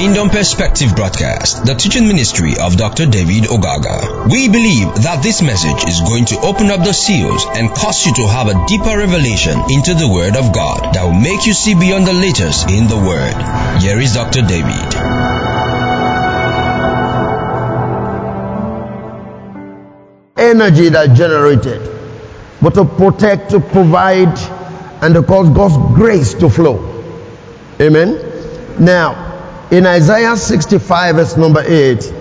Kingdom Perspective broadcast, the teaching ministry of Dr. David Ogaga. We believe that this message is going to open up the seals and cause you to have a deeper revelation into the Word of God that will make you see beyond the letters in the Word. Here is Dr. David. energy that generated, but to protect, to provide, and to cause God's grace to flow. Amen. Now, in Isaiah 65, verse number 8,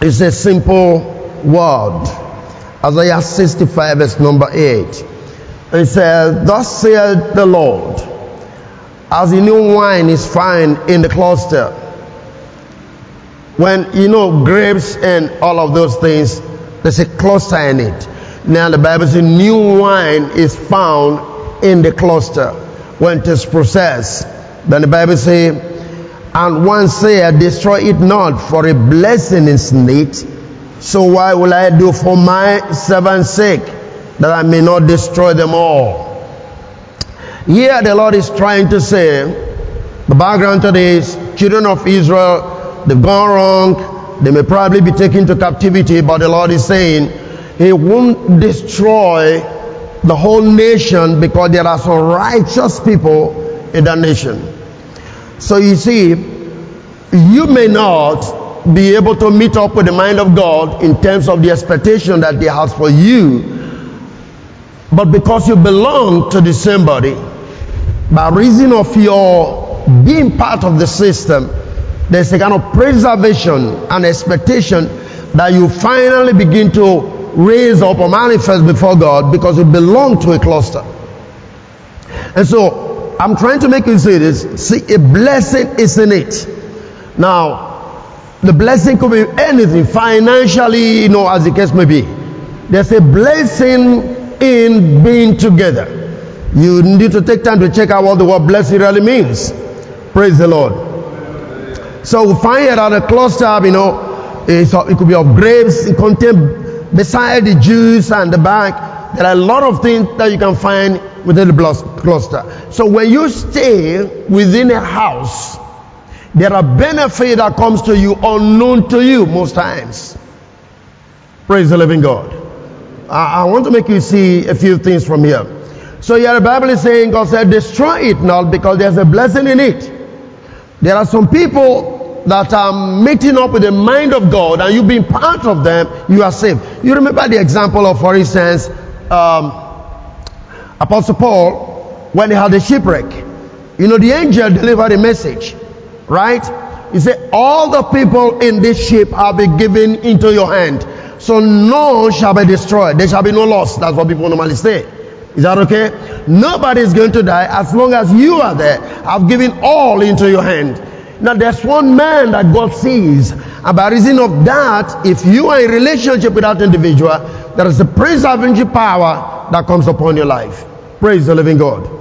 it's a simple word. Isaiah 65, verse number 8. It says, Thus saith the Lord, as the new wine is fine in the cluster. When you know grapes and all of those things, there's a cluster in it. Now the Bible says new wine is found in the cluster when it is processed. Then the Bible says, and one say, destroy it not, for a blessing is in it. So why will I do for my servant's sake, that I may not destroy them all? Here the Lord is trying to say, the background to this, children of Israel, they've gone wrong, they may probably be taken to captivity, but the Lord is saying, He won't destroy the whole nation because there are some righteous people in that nation. So you see, you may not be able to meet up with the mind of God in terms of the expectation that He has for you, but because you belong to the same body, by reason of your being part of the system, there's a kind of preservation and expectation that you finally begin to raise up or manifest before God because you belong to a cluster. And so I'm trying to make you see this. See, a blessing is in it. Now, the blessing could be anything, financially, you know, as the case may be. There's a blessing in being together. You need to take time to check out what the word blessing really means. Praise the Lord. So we find it at a cluster, you know, it could be of grapes, it contains beside the juice and the back, there are a lot of things that you can find within the cluster. So when you stay within a house, there are benefits that comes to you unknown to you most times. Praise the living God. I, I want to make you see a few things from here. So here the Bible is saying God said destroy it not because there's a blessing in it. There are some people that are meeting up with the mind of God and you being part of them, you are saved. You remember the example of, for instance, um, Apostle Paul when he had a shipwreck. You know, the angel delivered a message, right? He said, All the people in this ship have been given into your hand. So none shall be destroyed. There shall be no loss. That's what people normally say. Is that okay? Nobody is going to die as long as you are there. I've given all into your hand. Now there's one man that God sees. And by reason of that, if you are in relationship with that individual, there is a preserving power that comes upon your life. Praise the living God.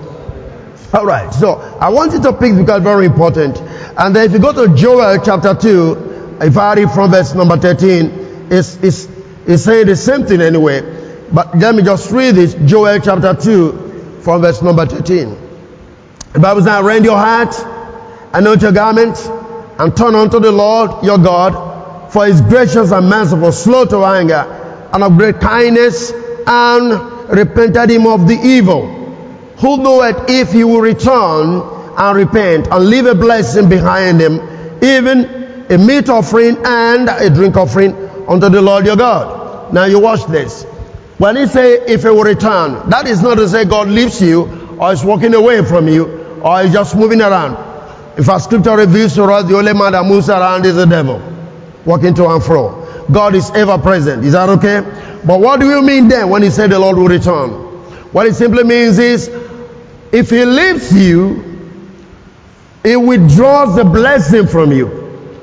Alright, so I want you to pick because very important. And then if you go to Joel chapter 2, if I read from verse number 13, it's, it's, it's saying the same thing anyway. But let me just read this Joel chapter 2 from verse number 13. The Bible says, Rend your heart, anoint your garment, and turn unto the Lord your God, for his gracious and merciful, slow to anger, and of great kindness, and repented him of the evil. Who knoweth if he will return and repent, and leave a blessing behind him, even a meat offering and a drink offering unto the Lord your God. Now you watch this. When he say if he will return, that is not to say God leaves you or is walking away from you or is just moving around. If our scripture reveals to us the only man that moves around is the devil, walking to and fro. God is ever present. Is that okay? But what do you mean then when he said the Lord will return? What it simply means is if he leaves you, he withdraws the blessing from you.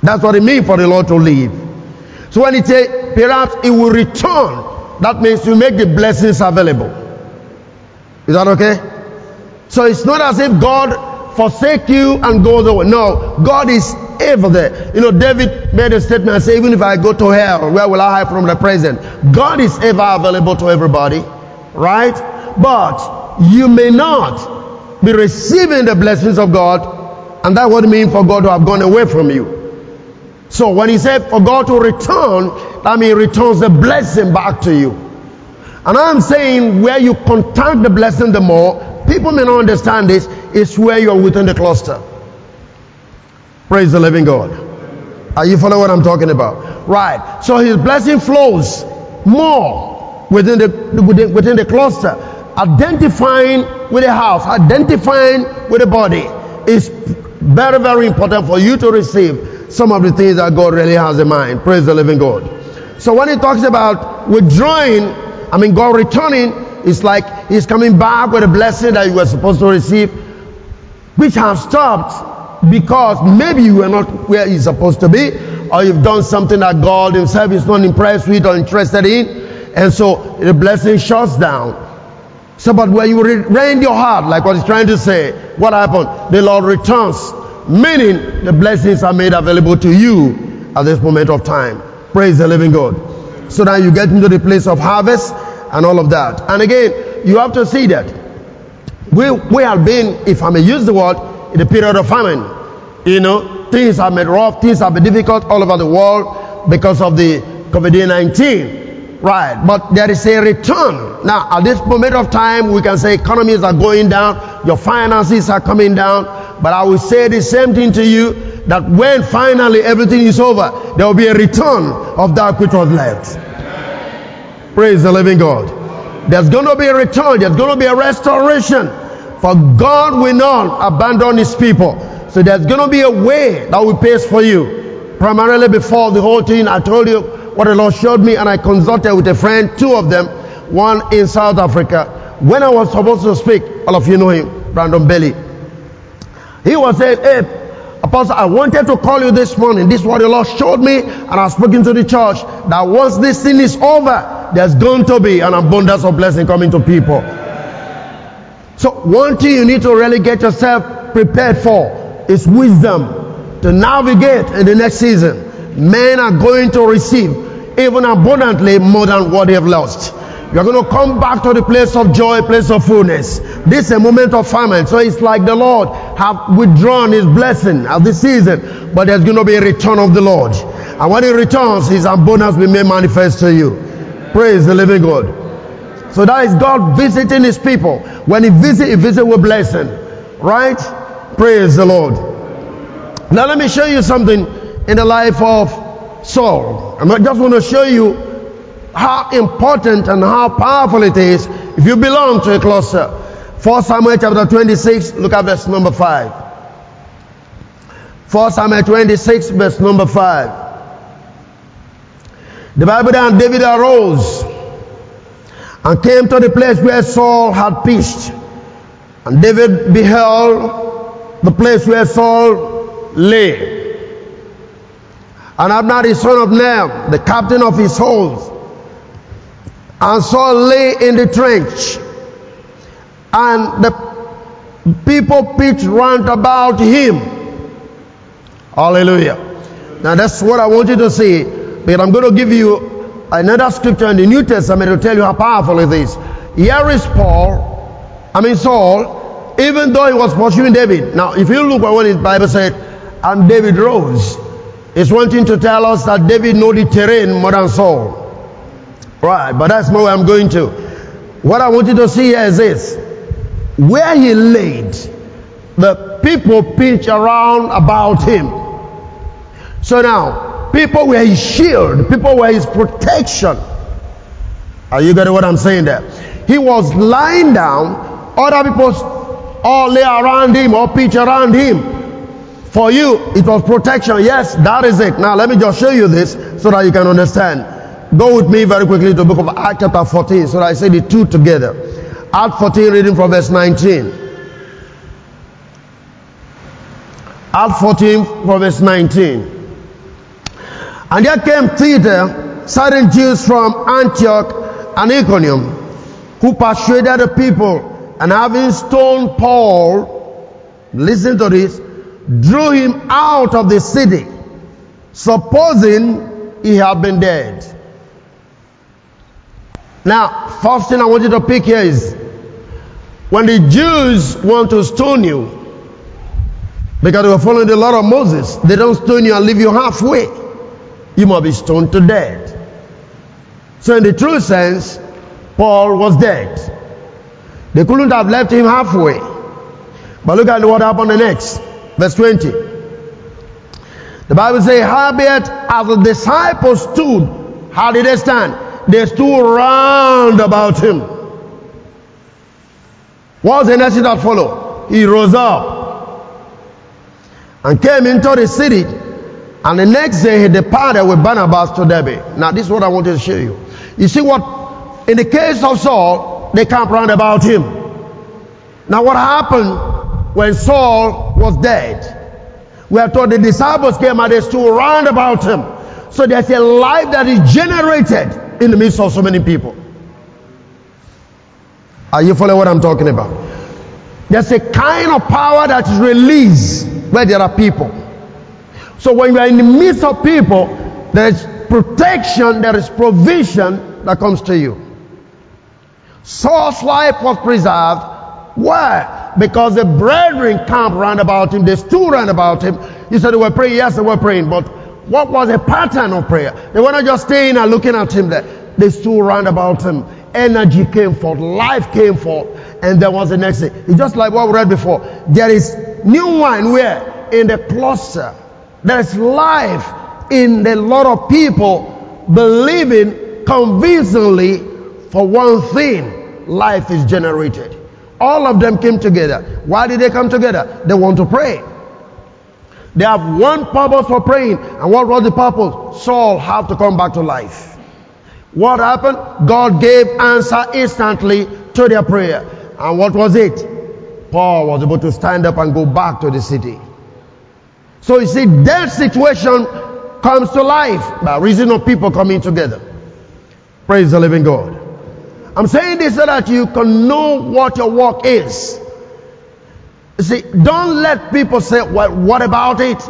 That's what it means for the Lord to leave. So when he say perhaps he will return, that means you make the blessings available. Is that okay? So it's not as if God forsake you and goes away. No, God is ever there. You know, David made a statement and said, even if I go to hell, where will I hide from the present? God is ever available to everybody, right? But you may not be receiving the blessings of God And that would mean for God to have gone away from you. So when he said for God to return, that means returns the blessing back to you. And I'm saying where you contact the blessing the more, people may not understand this, is where you're within the cluster. Praise the living God. Are you following what I'm talking about? Right. So his blessing flows more within the within, within the cluster. Identifying with the house, identifying with the body is very, very important for you to receive some of the things that God really has in mind. Praise the living God. So when he talks about withdrawing, I mean God returning, it's like he's coming back with a blessing that you were supposed to receive, which have stopped because maybe you were not where you're supposed to be, or you've done something that God Himself is not impressed with or interested in, and so the blessing shuts down. So, but when you rend your heart, like what He's trying to say, what happened? The Lord returns, meaning the blessings are made available to you at this moment of time. Praise the living God. So that you get into the place of harvest and all of that. And again, you have to see that we, we have been, if I may use the word, in a period of famine. You know, things have been rough, things have been difficult all over the world because of the COVID 19. Right, but there is a return. Now, at this moment of time, we can say economies are going down, your finances are coming down, but I will say the same thing to you that when finally everything is over, there will be a return of that which was left. Praise the living God. There's going to be a return, there's going to be a restoration. For God will not abandon his people. So there's going to be a way that will pay for you. Primarily before the whole thing, I told you what the Lord showed me and I consulted with a friend, two of them, one in South Africa. When I was supposed to speak, all of you know him, Brandon Bailey. He was saying, hey, Apostle, I wanted to call you this morning. This is what the Lord showed me, and I've spoken to the church that once this thing is over, there's going to be an abundance of blessing coming to people. So one thing you need to really get yourself prepared for is wisdom to navigate in the next season. Men are going to receive even abundantly more than what they have lost. You're going to come back to the place of joy, place of fullness. This is a moment of famine. So it's like the Lord have withdrawn his blessing at this season, but there's going to be a return of the Lord. And when he returns, his abundance will be made manifest to you. Praise the living God. So that is God visiting his people. When he visit, he visit with blessing. Right? Praise the Lord. Now let me show you something in the life of Saul. I just want to show you how important and how powerful it is if you belong to a cluster. 4 Samuel chapter 26, look at verse number 5. 4 Samuel 26, verse number 5. The Bible and David arose and came to the place where Saul had pitched. And David beheld the place where Saul lay. And Abner son of Ner, the captain of his host, and Saul lay in the trench. And the people pitched round about him. Hallelujah. Now that's what I want you to see. But I'm going to give you another scripture in the New Testament to tell you how powerful it is. Here is Paul, I mean Saul, even though he was pursuing David. Now, if you look at what his Bible said, and David rose, it's wanting to tell us that David knew the terrain more than Saul. Right, but that's not where I'm going to. What I want you to see here is this. Where he laid, the people pitched around about him. So now, People were his shield. People were his protection. Are you getting what I'm saying there? He was lying down. Other people all lay around him or pitch around him. For you, it was protection. Yes, that is it. Now let me just show you this so that you can understand. Go with me very quickly to the book of Acts chapter 14 so that I say the two together. Acts 14 reading from verse 19. Acts 14 from verse 19. And there came thither certain Jews from Antioch and Iconium, who persuaded the people, and having stoned Paul, listen to this, drew him out of the city, supposing he had been dead. Now, first thing I want you to pick here is when the Jews want to stone you, Because they were following the law of Moses. They don't stone you and leave you halfway. You must be stoned to death. So, in the true sense, Paul was dead. They couldn't have left him halfway. But look at what happened the next. Verse 20. The Bible says, Howbeit, as the disciples stood, how did they stand? They stood round about him. What was the next that followed? He rose up and came into the city. And the next day he departed with Barnabas to Derbe. Now, this is what I want to show you. You see what? In the case of Saul, they camped round about him. Now, what happened when Saul was dead? We are told the disciples came and they stood round about him. So there's a life that is generated in the midst of so many people. Are you following what I'm talking about? There's a kind of power that is released where there are people. So when you are in the midst of people, there is protection, there is provision that comes to you. Saul's life was preserved. Why? Because the brethren camped round about him, they stood round about him. You said they were praying, yes, they were praying, but what was a pattern of prayer? They were not just staying and looking at him there. They stood round about him. Energy came forth, life came forth, and there was the next thing. It's just like what we read before. There is new wine where? In the cluster. There's life in the lot of people believing convincingly for one thing life is generated. All of them came together. Why did they come together? They want to pray. They have one purpose for praying. And what was the purpose? Saul had to come back to life. What happened? God gave answer instantly to their prayer. And what was it? Paul was able to stand up and go back to the city. So you see, that situation comes to life by reason of people coming together. Praise the living God. I'm saying this so that you can know what your work is. You see, don't let people say, well, what about it?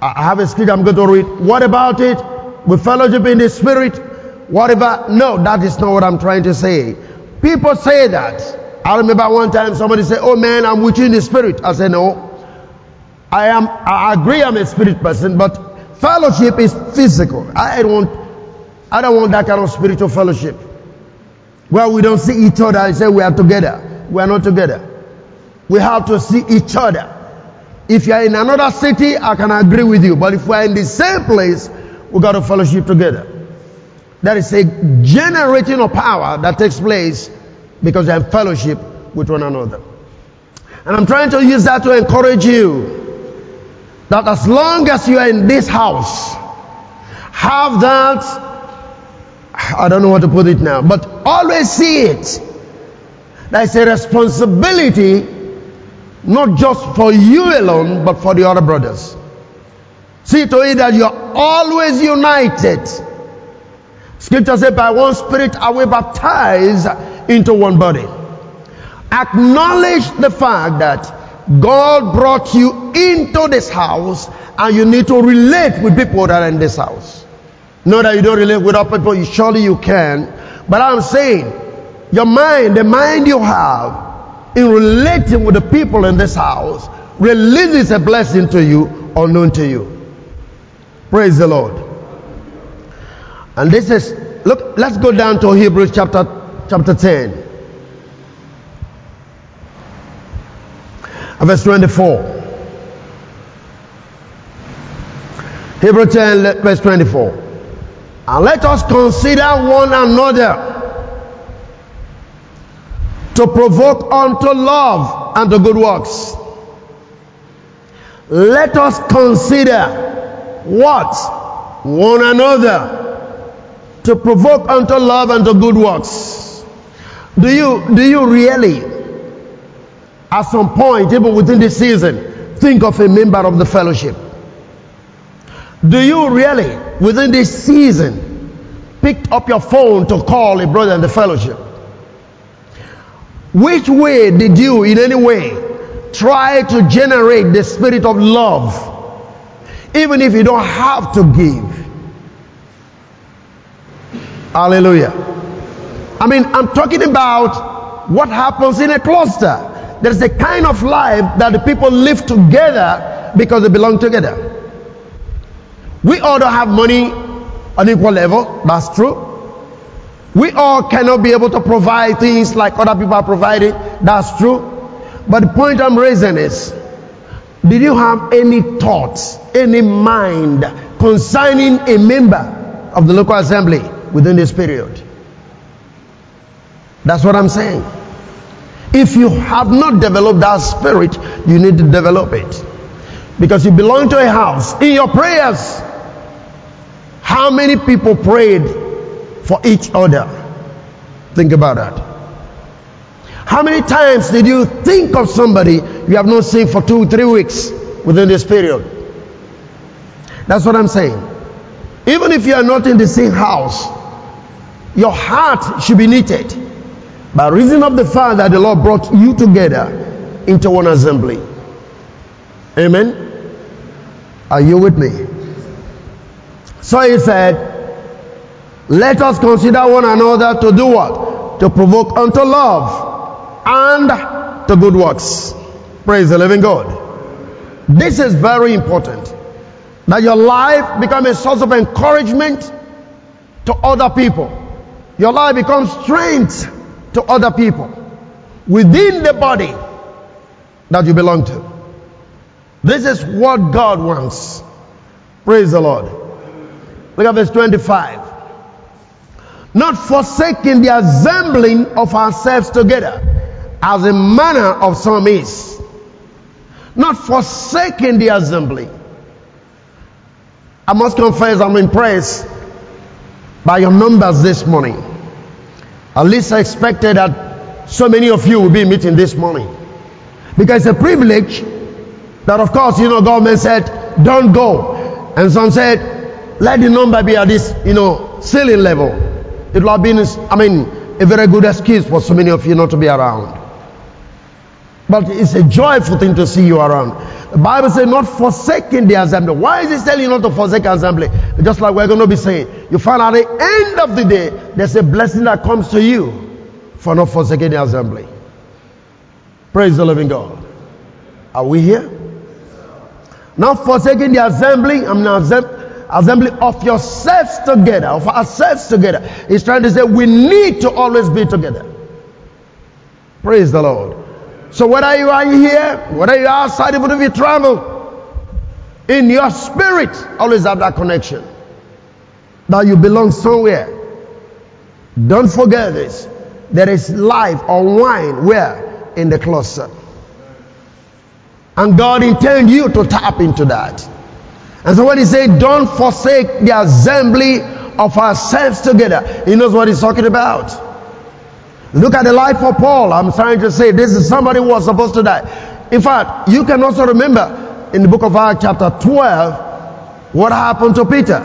I have a scripture I'm going to read. What about it? We fellowship in the spirit. Whatever. No, that is not what I'm trying to say. People say that. I remember one time somebody said, Oh man, I'm with you in the spirit. I said, No. I am, I agree I'm a spirit person, but fellowship is physical. I don't I don't want that kind of spiritual fellowship. Where we don't see each other and say we are together. We are not together. We have to see each other. If you are in another city, I can agree with you. But if we are in the same place, we got to fellowship together. There is a generating of power that takes place because they have fellowship with one another. And I'm trying to use that to encourage you that as long as you are in this house, have that I don't know how to put it now, but always see it. There's a responsibility not just for you alone, but for the other brothers. See to it that you're always united. Scripture says, by one spirit are we baptized into one body. Acknowledge the fact that God brought you into this house and you need to relate with people that are in this house. Not that you don't relate with other people, you, surely you can. But I'm saying, your mind, the mind you have in relating with the people in this house, releases a blessing to you unknown to you. Praise the Lord. And this is, look, let's go down to Hebrews chapter, chapter 10. Verse 24. Hebrews 10, verse 24. And let us consider one another to provoke unto love and to good works. Let us consider what? One another to provoke unto love and to good works. Do you, do you really, at some point, even within this season, think of a member of the fellowship? Do you really, within this season, picked up your phone to call a brother in the fellowship? Which way did you, in any way, try to generate the spirit of love, even if you don't have to give? Hallelujah. I mean, I'm talking about what happens in a cluster. There's a kind of life that the people live together because they belong together. We all don't have money on equal level. That's true. We all cannot be able to provide things like other people are providing. That's true. But the point I'm raising is, did you have any thoughts, any mind concerning a member of the local assembly within this period? That's what I'm saying. If you have not developed that spirit, you need to develop it. Because you belong to a house. In your prayers, how many people prayed for each other? Think about that. How many times did you think of somebody you have not seen for two, three weeks within this period? That's what I'm saying. Even if you are not in the same house, your heart should be knitted by reason of the fact that the Lord brought you together into one assembly. Amen. Are you with me? So he said, Let us consider one another to do what? To provoke unto love and to good works. Praise the living God. This is very important. That your life become a source of encouragement to other people. Your life becomes strength to other people within the body that you belong to. This is what God wants. Praise the Lord. Look at verse 25. Not forsaking the assembling of ourselves together, as a manner of some is. Not forsaking the assembly. I must confess, I'm impressed by your numbers this morning. At least I expected that so many of you will be meeting this morning. Because it's a privilege that, of course, you know, government said, don't go. And some said, let the number be at this, you know, ceiling level. It will have been, I mean, a very good excuse for so many of you not to be around. But it's a joyful thing to see you around. The Bible says not forsaking the assembly. Why is it telling you not to forsake assembly? Just like we're going to be saying. You find at the end of the day, there's a blessing that comes to you for not forsaking the assembly. Praise the living God. Are we here? Not forsaking the assembly. I'm not assembly assembly of yourselves together, of ourselves together. He's trying to say we need to always be together. Praise the Lord. So whether you are here, whether you are outside, even if you travel, in your spirit, always have that connection. That you belong somewhere. Don't forget this. There is life or wine where? In the cluster. And God intends you to tap into that. And so when he said, don't forsake the assembly of ourselves together, he knows what he's talking about. Look at the life of Paul. I'm trying to say this is somebody who was supposed to die. In fact, you can also remember in the book of Acts chapter 12 what happened to Peter.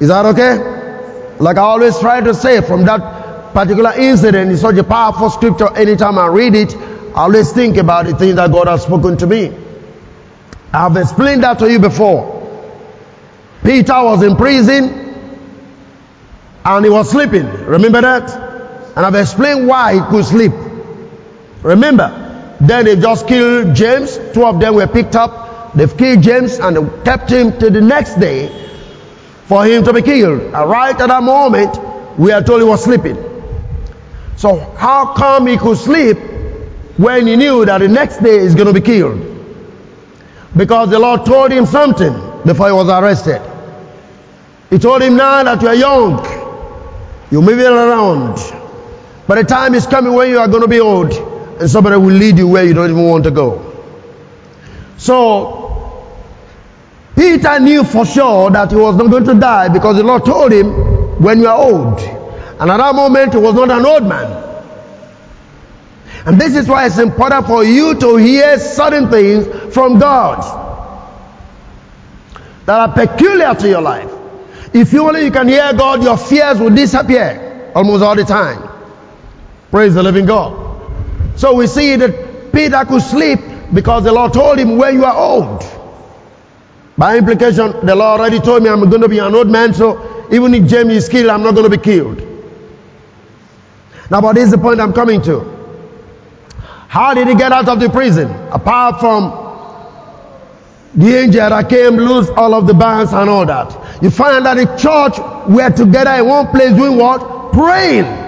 Is that okay? Like I always try to say from that particular incident, it's such a powerful scripture. Anytime I read it, I always think about the things that God has spoken to me. I've explained that to you before. Peter was in prison and he was sleeping. Remember that? And I've explained why he could sleep. Remember? Then they just killed James. Two of them were picked up. They've killed James and they kept him to the next day for him to be killed. And right at that moment, we are told he was sleeping. So how come he could sleep when he knew that the next day he's going to be killed? Because the Lord told him something before he was arrested. He told him now that you are young, you're moving around. But the time is coming when you are going to be old, and somebody will lead you where you don't even want to go. So, Peter knew for sure that he was not going to die because the Lord told him, when you are old. And at that moment, he was not an old man. And this is why it's important for you to hear certain things from God that are peculiar to your life. If you only you can hear God, your fears will disappear almost all the time. Praise the living God. So we see that Peter could sleep because the Lord told him when you are old. By implication, the Lord already told me I'm going to be an old man, so even if James is killed, I'm not going to be killed. Now, but this is the point I'm coming to. How did he get out of the prison? Apart from the angel that came, loose all of the bands and all that. You find that the church were together in one place doing what? Praying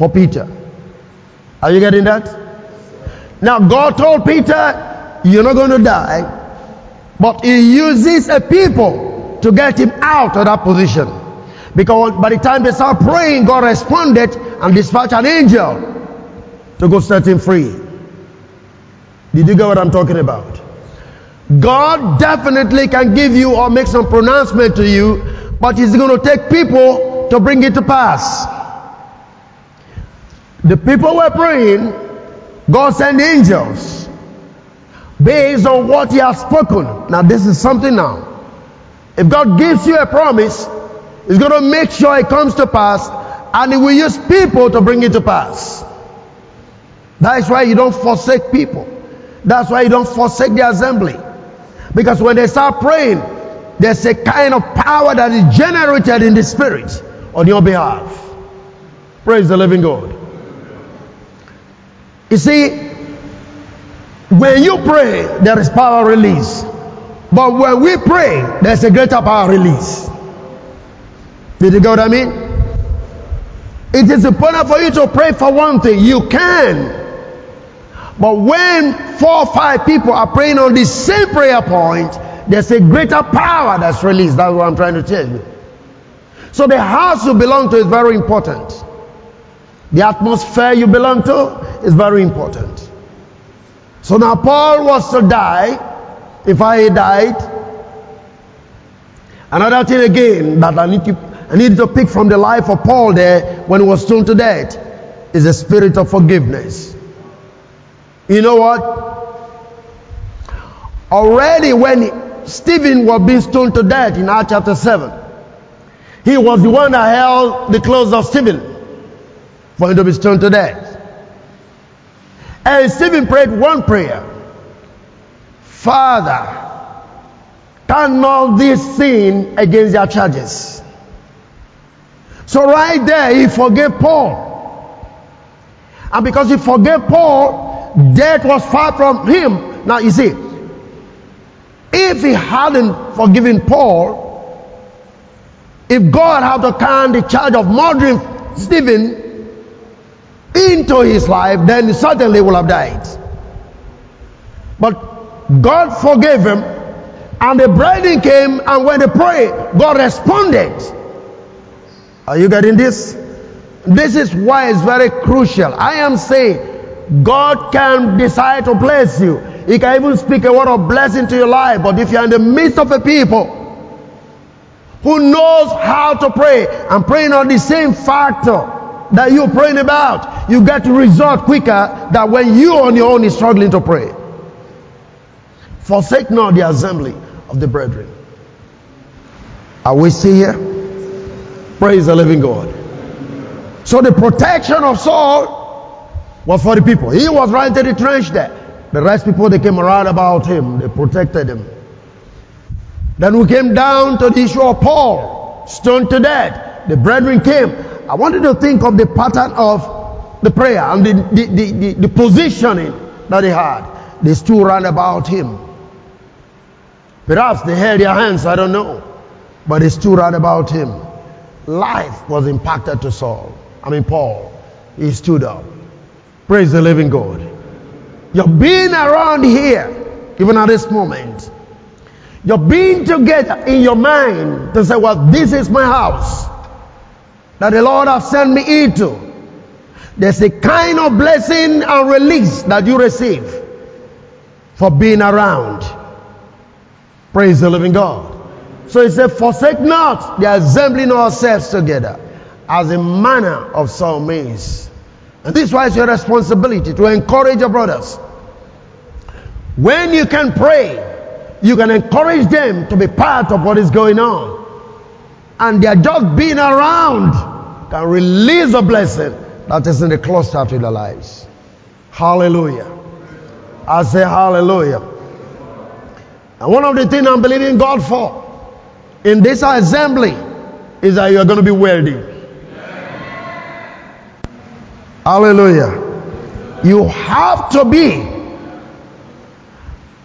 for Peter. Are you getting that? Now, God told Peter, You're not going to die. But He uses a people to get him out of that position. Because by the time they start praying, God responded and dispatched an angel to go set him free. Did you get what I'm talking about? God definitely can give you or make some pronouncement to you, but He's going to take people to bring it to pass. The people were praying, God sent angels based on what He has spoken. Now, this is something now. If God gives you a promise, He's going to make sure it comes to pass and He will use people to bring it to pass. That is why you don't forsake people. That's why you don't forsake the assembly. Because when they start praying, there's a kind of power that is generated in the spirit on your behalf. Praise the living God. You see, when you pray, there is power release. But when we pray, there's a greater power release. Did you get what I mean? It is important for you to pray for one thing. You can. But when four or five people are praying on the same prayer point, there's a greater power that's released. That's what I'm trying to tell you. So the house you belong to is very important. The atmosphere you belong to is very important. So now Paul was to die. If I died, another thing again that I need to I need to pick from the life of Paul there when he was stoned to death is the spirit of forgiveness. You know what? Already when Stephen was being stoned to death in Acts chapter 7, he was the one that held the clothes of Stephen for him to be stoned to death. And Stephen prayed one prayer Father, turn not this sin against their charges. So, right there, he forgave Paul. And because he forgave Paul, Death was far from him. Now you see, if he hadn't forgiven Paul, if God had to count the charge of murdering Stephen into his life, then he certainly would have died. But God forgave him, and the brethren came, and when they prayed, God responded. Are you getting this? This is why it's very crucial. I am saying God can decide to bless you. He can even speak a word of blessing to your life. But if you're in the midst of a people who knows how to pray and praying on the same factor that you're praying about, you get to result quicker than when you on your own is struggling to pray. Forsake not the assembly of the brethren. Are we still here? Praise the living God. So the protection of Saul was for the people. He was right in the trench there. The rest people they came around about him. They protected him. Then we came down to the issue of Paul, stoned to death. The brethren came. I wanted to think of the pattern of the prayer and the, the, the, the, the positioning that they had. They stood round about him. Perhaps they held their hands, I don't know. But they stood round about him. Life was impacted to Saul. I mean, Paul. He stood up. Praise the living God. You're being around here, even at this moment. You're being together in your mind to say, Well, this is my house that the Lord has sent me into. There's a kind of blessing and release that you receive for being around. Praise the living God. So he said, Forsake not the assembling ourselves together as a manner of some means and this is why it's your responsibility to encourage your brothers. When you can pray, you can encourage them to be part of what is going on. And they're just being around can release a blessing that is in the cluster to their lives. Hallelujah. I say hallelujah. And one of the things I'm believing God for in this assembly is that you're going to be wealthy. Hallelujah. You have to be.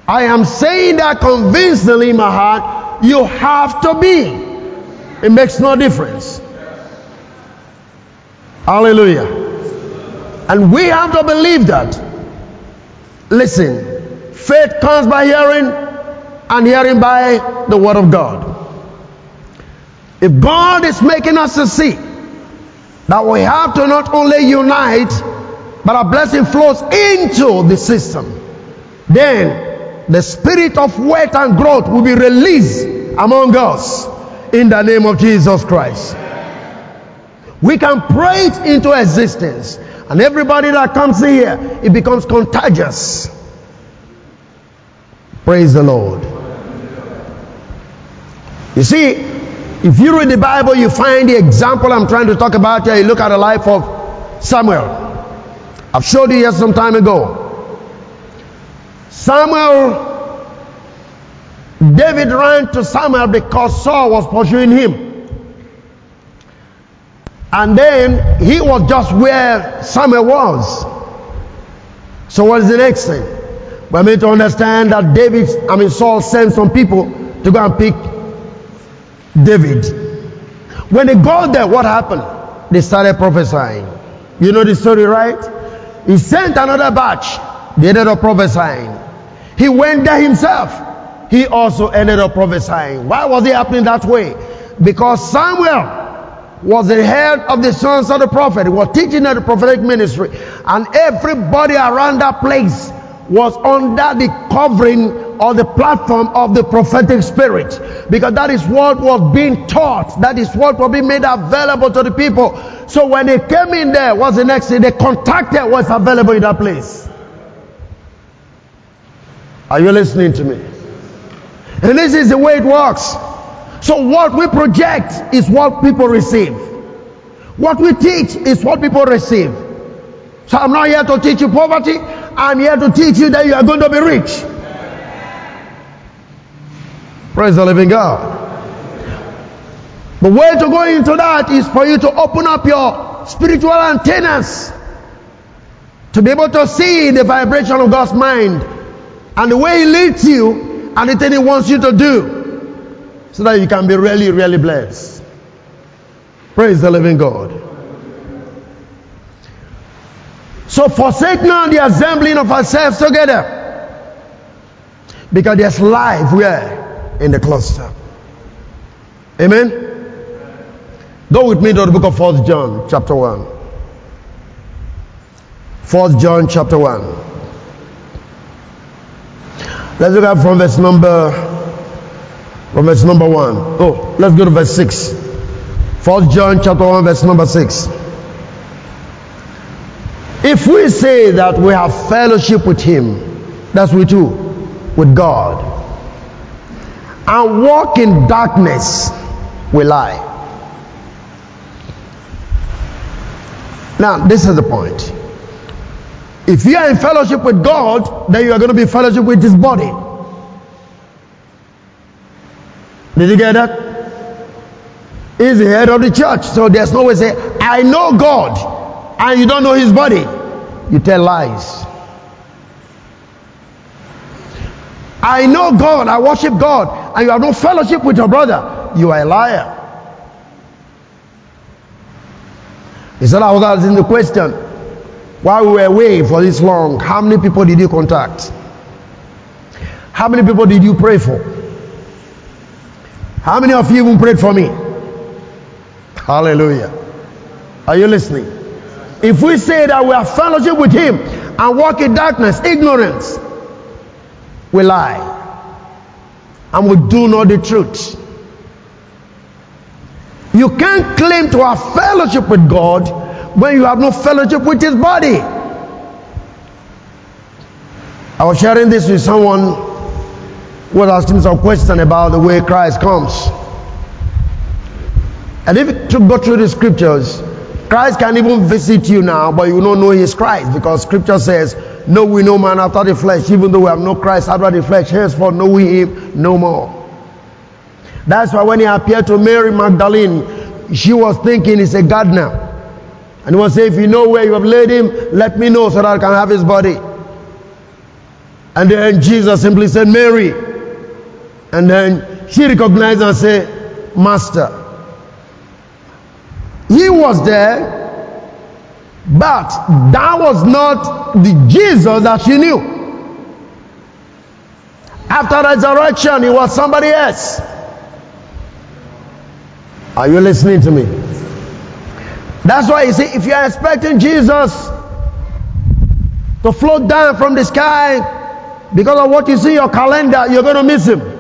I am saying that convincingly in my heart. You have to be. It makes no difference. Hallelujah. And we have to believe that. Listen, faith comes by hearing, and hearing by the Word of God. If God is making us to see that we have to not only unite, but a blessing flows into the system, then the spirit of wealth and growth will be released among us in the name of Jesus Christ. We can pray it into existence, and everybody that comes here, it becomes contagious. Praise the Lord. You see, if you read the Bible, you find the example I'm trying to talk about here. You look at the life of Samuel. I've showed you here some time ago. Samuel, David ran to Samuel because Saul was pursuing him. And then he was just where Samuel was. So what is the next thing? We need to understand that David, I mean Saul sent some people to go and pick David. When they got there, what happened? They started prophesying. You know the story, right? He sent another batch. They ended up prophesying. He went there himself. He also ended up prophesying. Why was it happening that way? Because Samuel was the head of the sons of the prophet. He was teaching at the prophetic ministry. And everybody around that place was under the covering or the platform of the prophetic spirit. Because that is what was being taught. That is what was being made available to the people. So when they came in there what's the next thing? They contacted what's available in that place. Are you listening to me? And this is the way it works so what we project is what people receive. What we teach is what people receive. So i'm not here to teach you poverty. I'm here to teach you that you are going to be rich. Praise the living God. The way to go into that is for you to open up your spiritual antennas to be able to see the vibration of God's mind and the way He leads you and the thing He wants you to do so that you can be really, really blessed. Praise the living God. So forsake not the assembling of ourselves together because there's life where in the cluster. Amen. Go with me to the book of First John, chapter one. First John, chapter one. Let's look at from verse number from verse number one. Oh, let's go to verse six. First John, chapter one, verse number six. If we say that we have fellowship with Him, that's with who? With God and walk in darkness, we lie. Now, this is the point. If you are in fellowship with God, then you are going to be fellowship with His body. Did you get that? He's the head of the church, so there's no way say, I know God, and you don't know His body. You tell lies. I know God, I worship God, and you have no fellowship with your brother, you are a liar. He said, I was asking the question, while we were away for this long, how many people did you contact? How many people did you pray for? How many of you even prayed for me? Hallelujah. Are you listening? If we say that we are fellowship with Him and walk in darkness, ignorance, we lie and we do not the truth. You can't claim to have fellowship with God when you have no fellowship with His body. I was sharing this with someone was asking some question about the way Christ comes. And if you go through the scriptures, Christ can even visit you now, but you don't know He's Christ because Scripture says know we no man after the flesh, even though we have no Christ after the flesh, henceforth know we him no more. That's why when he appeared to Mary Magdalene, she was thinking he's a gardener. And he was saying, if you know where you have laid him, let me know so that I can have his body. And then Jesus simply said, Mary. And then she recognized and said, Master. He was there, but that was not the Jesus that she knew. After resurrection, he was somebody else. Are you listening to me? That's why you see, if you are expecting Jesus to float down from the sky because of what you see in your calendar, you're going to miss him.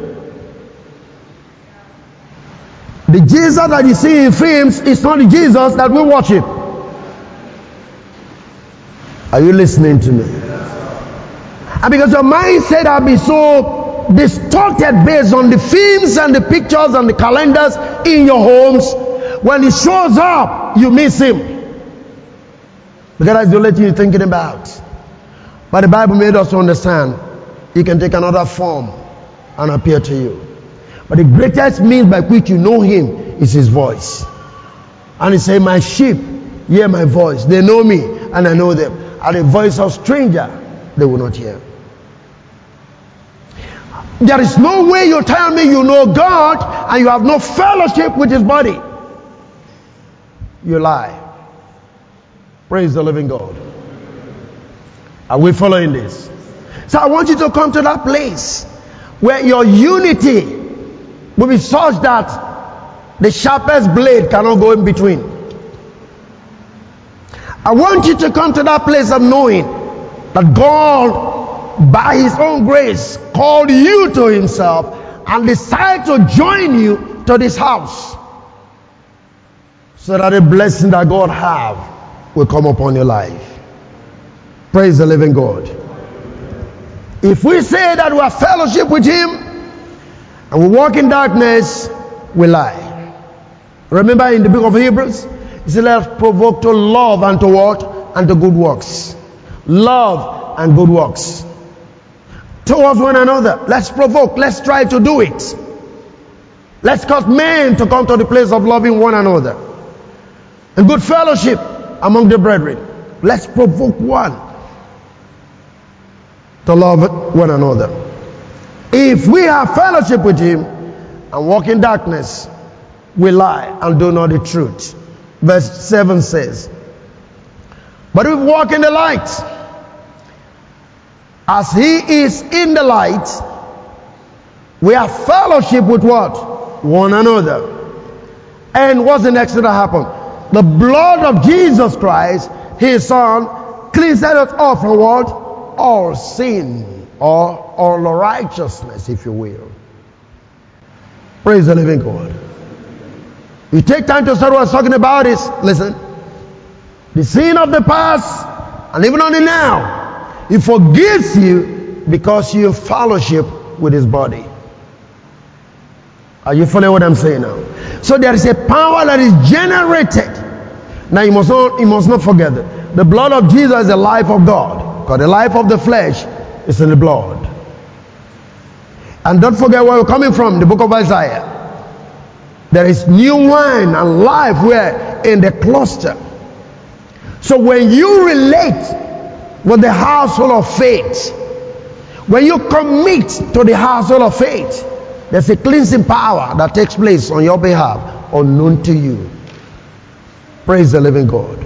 The Jesus that you see in films is not the Jesus that we worship. Are you listening to me? And because your mindset has been so distorted based on the films and the pictures and the calendars in your homes, when he shows up, you miss him. Because that's the only thing you're thinking about. But the Bible made us understand he can take another form and appear to you. But the greatest means by which you know him is his voice. And he said, My sheep hear my voice. They know me and I know them. And the voice of stranger they will not hear. There is no way you tell me you know God and you have no fellowship with his body. You lie. Praise the living God. Are we following this? So I want you to come to that place where your unity will be such that the sharpest blade cannot go in between. I want you to come to that place of knowing that God, by His own grace, called you to Himself and decided to join you to this house so that the blessing that God have will come upon your life. Praise the living God. If we say that we are fellowship with Him, and we walk in darkness, we lie. Remember in the book of Hebrews, he said, Let us provoke to love and to what? And to good works. Love and good works. Towards one another. Let's provoke. Let's try to do it. Let's cause men to come to the place of loving one another. And good fellowship among the brethren. Let's provoke one to love one another. If we have fellowship with Him and walk in darkness, we lie and do not the truth. Verse 7 says, But if we walk in the light, as He is in the light, we have fellowship with what? One another. And what's the next thing that happened? The blood of Jesus Christ, His Son, cleanses us off from what? All sin or, or righteousness, if you will. Praise the living God. You take time to start what I was talking about is, listen, the sin of the past and even on the now, He forgives you because you fellowship with His body. Are you following what I'm saying now? So there is a power that is generated. Now you must not, you must not forget the blood of Jesus is the life of God. Because the life of the flesh it's in the blood. And don't forget where we're coming from, the book of Isaiah. There is new wine and life where in the cluster. So when you relate with the household of faith, when you commit to the household of faith, there's a cleansing power that takes place on your behalf, unknown to you. Praise the living God.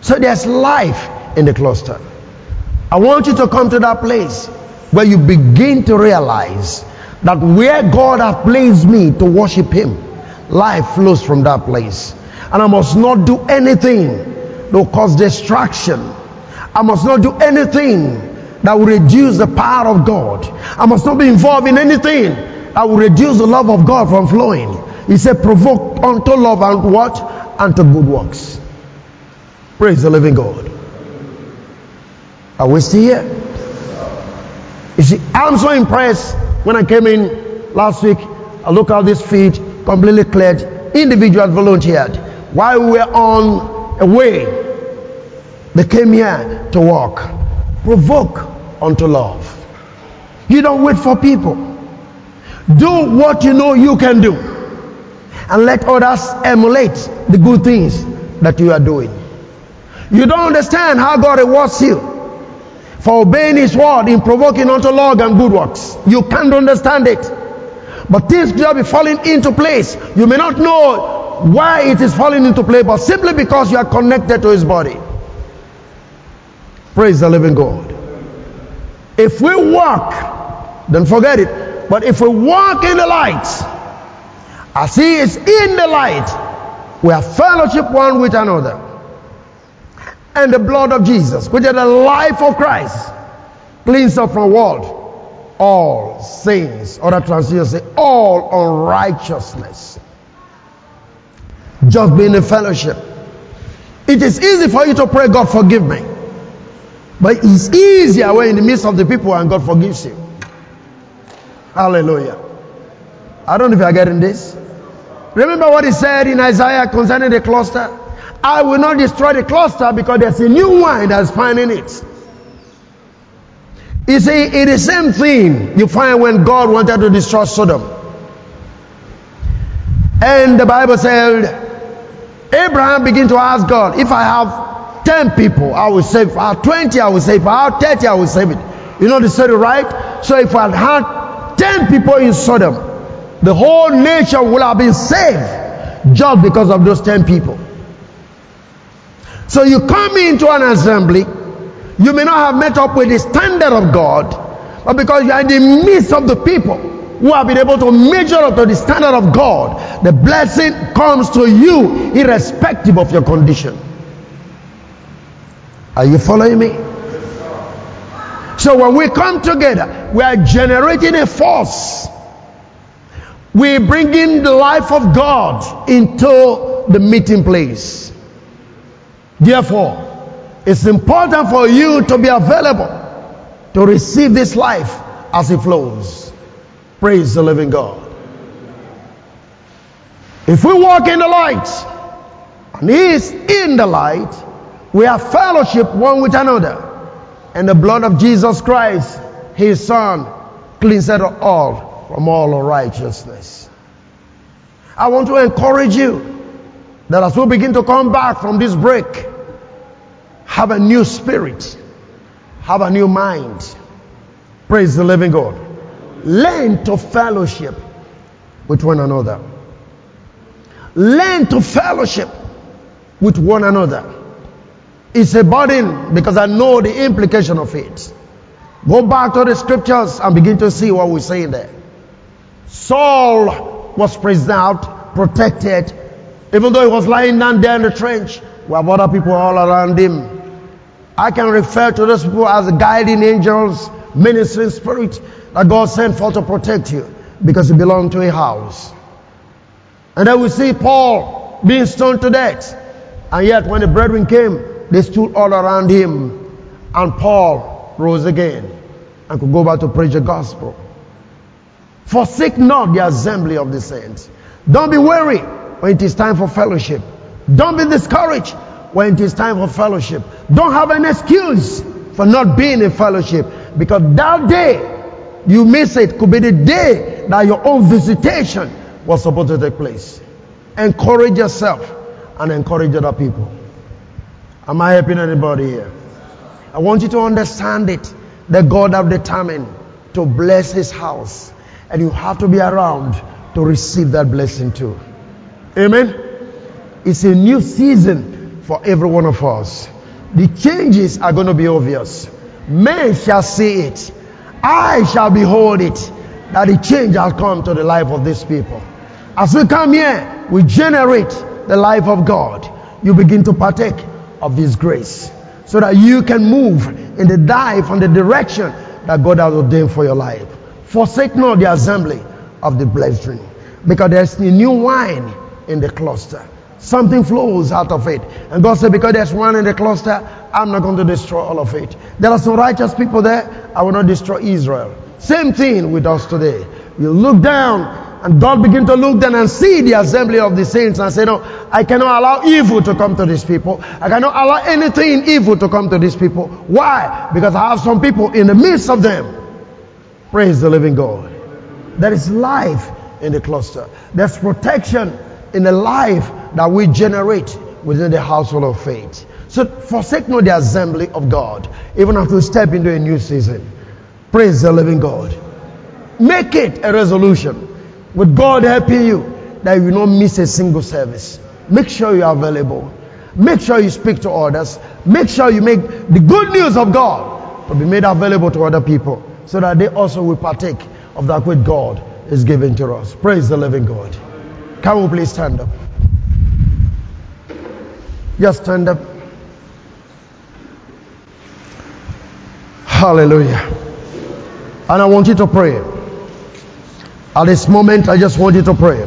So there's life in the cluster. I want you to come to that place where you begin to realize that where God has placed me to worship Him, life flows from that place. And I must not do anything that will cause distraction. I must not do anything that will reduce the power of God. I must not be involved in anything that will reduce the love of God from flowing. He said, provoke unto love and what? Unto good works. Praise the living God. Are we still here? You see, I'm so impressed when I came in last week. I look at this feed completely cleared. Individuals volunteered. While we were on a way, they came here to walk. Provoke unto love. You don't wait for people. Do what you know you can do. And let others emulate the good things that you are doing. You don't understand how God rewards you for obeying His word in provoking unto love and good works. You can't understand it. But things will be falling into place. You may not know why it is falling into place, but simply because you are connected to His body. Praise the living God. If we walk, don't forget it, but if we walk in the light, as He is in the light, we have fellowship one with another and the blood of Jesus, which is the life of Christ, cleans up from what? All sins. Other translations say all unrighteousness. Just being in fellowship. It is easy for you to pray, God forgive me. But it's easier when in the midst of the people and God forgives you. Hallelujah. I don't know if you are getting this. Remember what he said in Isaiah concerning the cluster? I will not destroy the cluster because there's a new wine that's finding it. You see, it is the same thing you find when God wanted to destroy Sodom. And the Bible said, Abraham began to ask God, if I have 10 people, I will save. If I have 20, I will save. If I have 30, I will save it. You know the story, right? So if I had 10 people in Sodom, the whole nation would have been saved just because of those 10 people. So you come into an assembly, you may not have met up with the standard of God, but because you are in the midst of the people who have been able to measure up to the standard of God, the blessing comes to you irrespective of your condition. Are you following me? So when we come together, we are generating a force. We bring in the life of God into the meeting place. Therefore, it's important for you to be available to receive this life as it flows. Praise the living God. If we walk in the light, and He is in the light, we have fellowship one with another. And the blood of Jesus Christ, His Son, cleanses all from all unrighteousness. I want to encourage you that as we begin to come back from this break, have a new spirit, have a new mind. Praise the living God. Learn to fellowship with one another. Learn to fellowship with one another. It's a burden because I know the implication of it. Go back to the scriptures and begin to see what we're saying there. Saul was preserved, protected, even though he was lying down there in the trench. We have other people all around him. I can refer to those people as guiding angels, ministering spirit that God sent for to protect you because you belong to a house. And then we see Paul being stoned to death. And yet when the brethren came, they stood all around him. And Paul rose again and could go back to preach the gospel. Forsake not the assembly of the saints. Don't be weary when it is time for fellowship. Don't be discouraged when it is time for fellowship. Don't have an excuse for not being in fellowship because that day you miss it could be the day that your own visitation was supposed to take place. Encourage yourself and encourage other people. Am I helping anybody here? I want you to understand it that God have determined to bless his house and you have to be around to receive that blessing too. Amen. It's a new season for every one of us. The changes are going to be obvious. Men shall see it. I shall behold it. That the change has come to the life of these people. As we come here, we generate the life of God. You begin to partake of this grace so that you can move in the dive and the direction that God has ordained for your life. Forsake not the assembly of the brethren because there's new wine in the cluster. Something flows out of it. And God said, because there's one in the cluster, I'm not going to destroy all of it. There are some righteous people there. I will not destroy Israel. Same thing with us today. You look down and God begin to look down and see the assembly of the saints and say, no, I cannot allow evil to come to these people. I cannot allow anything evil to come to these people. Why? Because I have some people in the midst of them. Praise the living God. There is life in the cluster. There's protection in the life that we generate within the household of faith. So forsake not the assembly of God, even after you step into a new season. Praise the living God. Make it a resolution with God helping you that you will not miss a single service. Make sure you are available. Make sure you speak to others. Make sure you make the good news of God to be made available to other people so that they also will partake of that which God is giving to us. Praise the living God. Can we please stand up? Just stand up. Hallelujah. And I want you to pray. At this moment, I just want you to pray.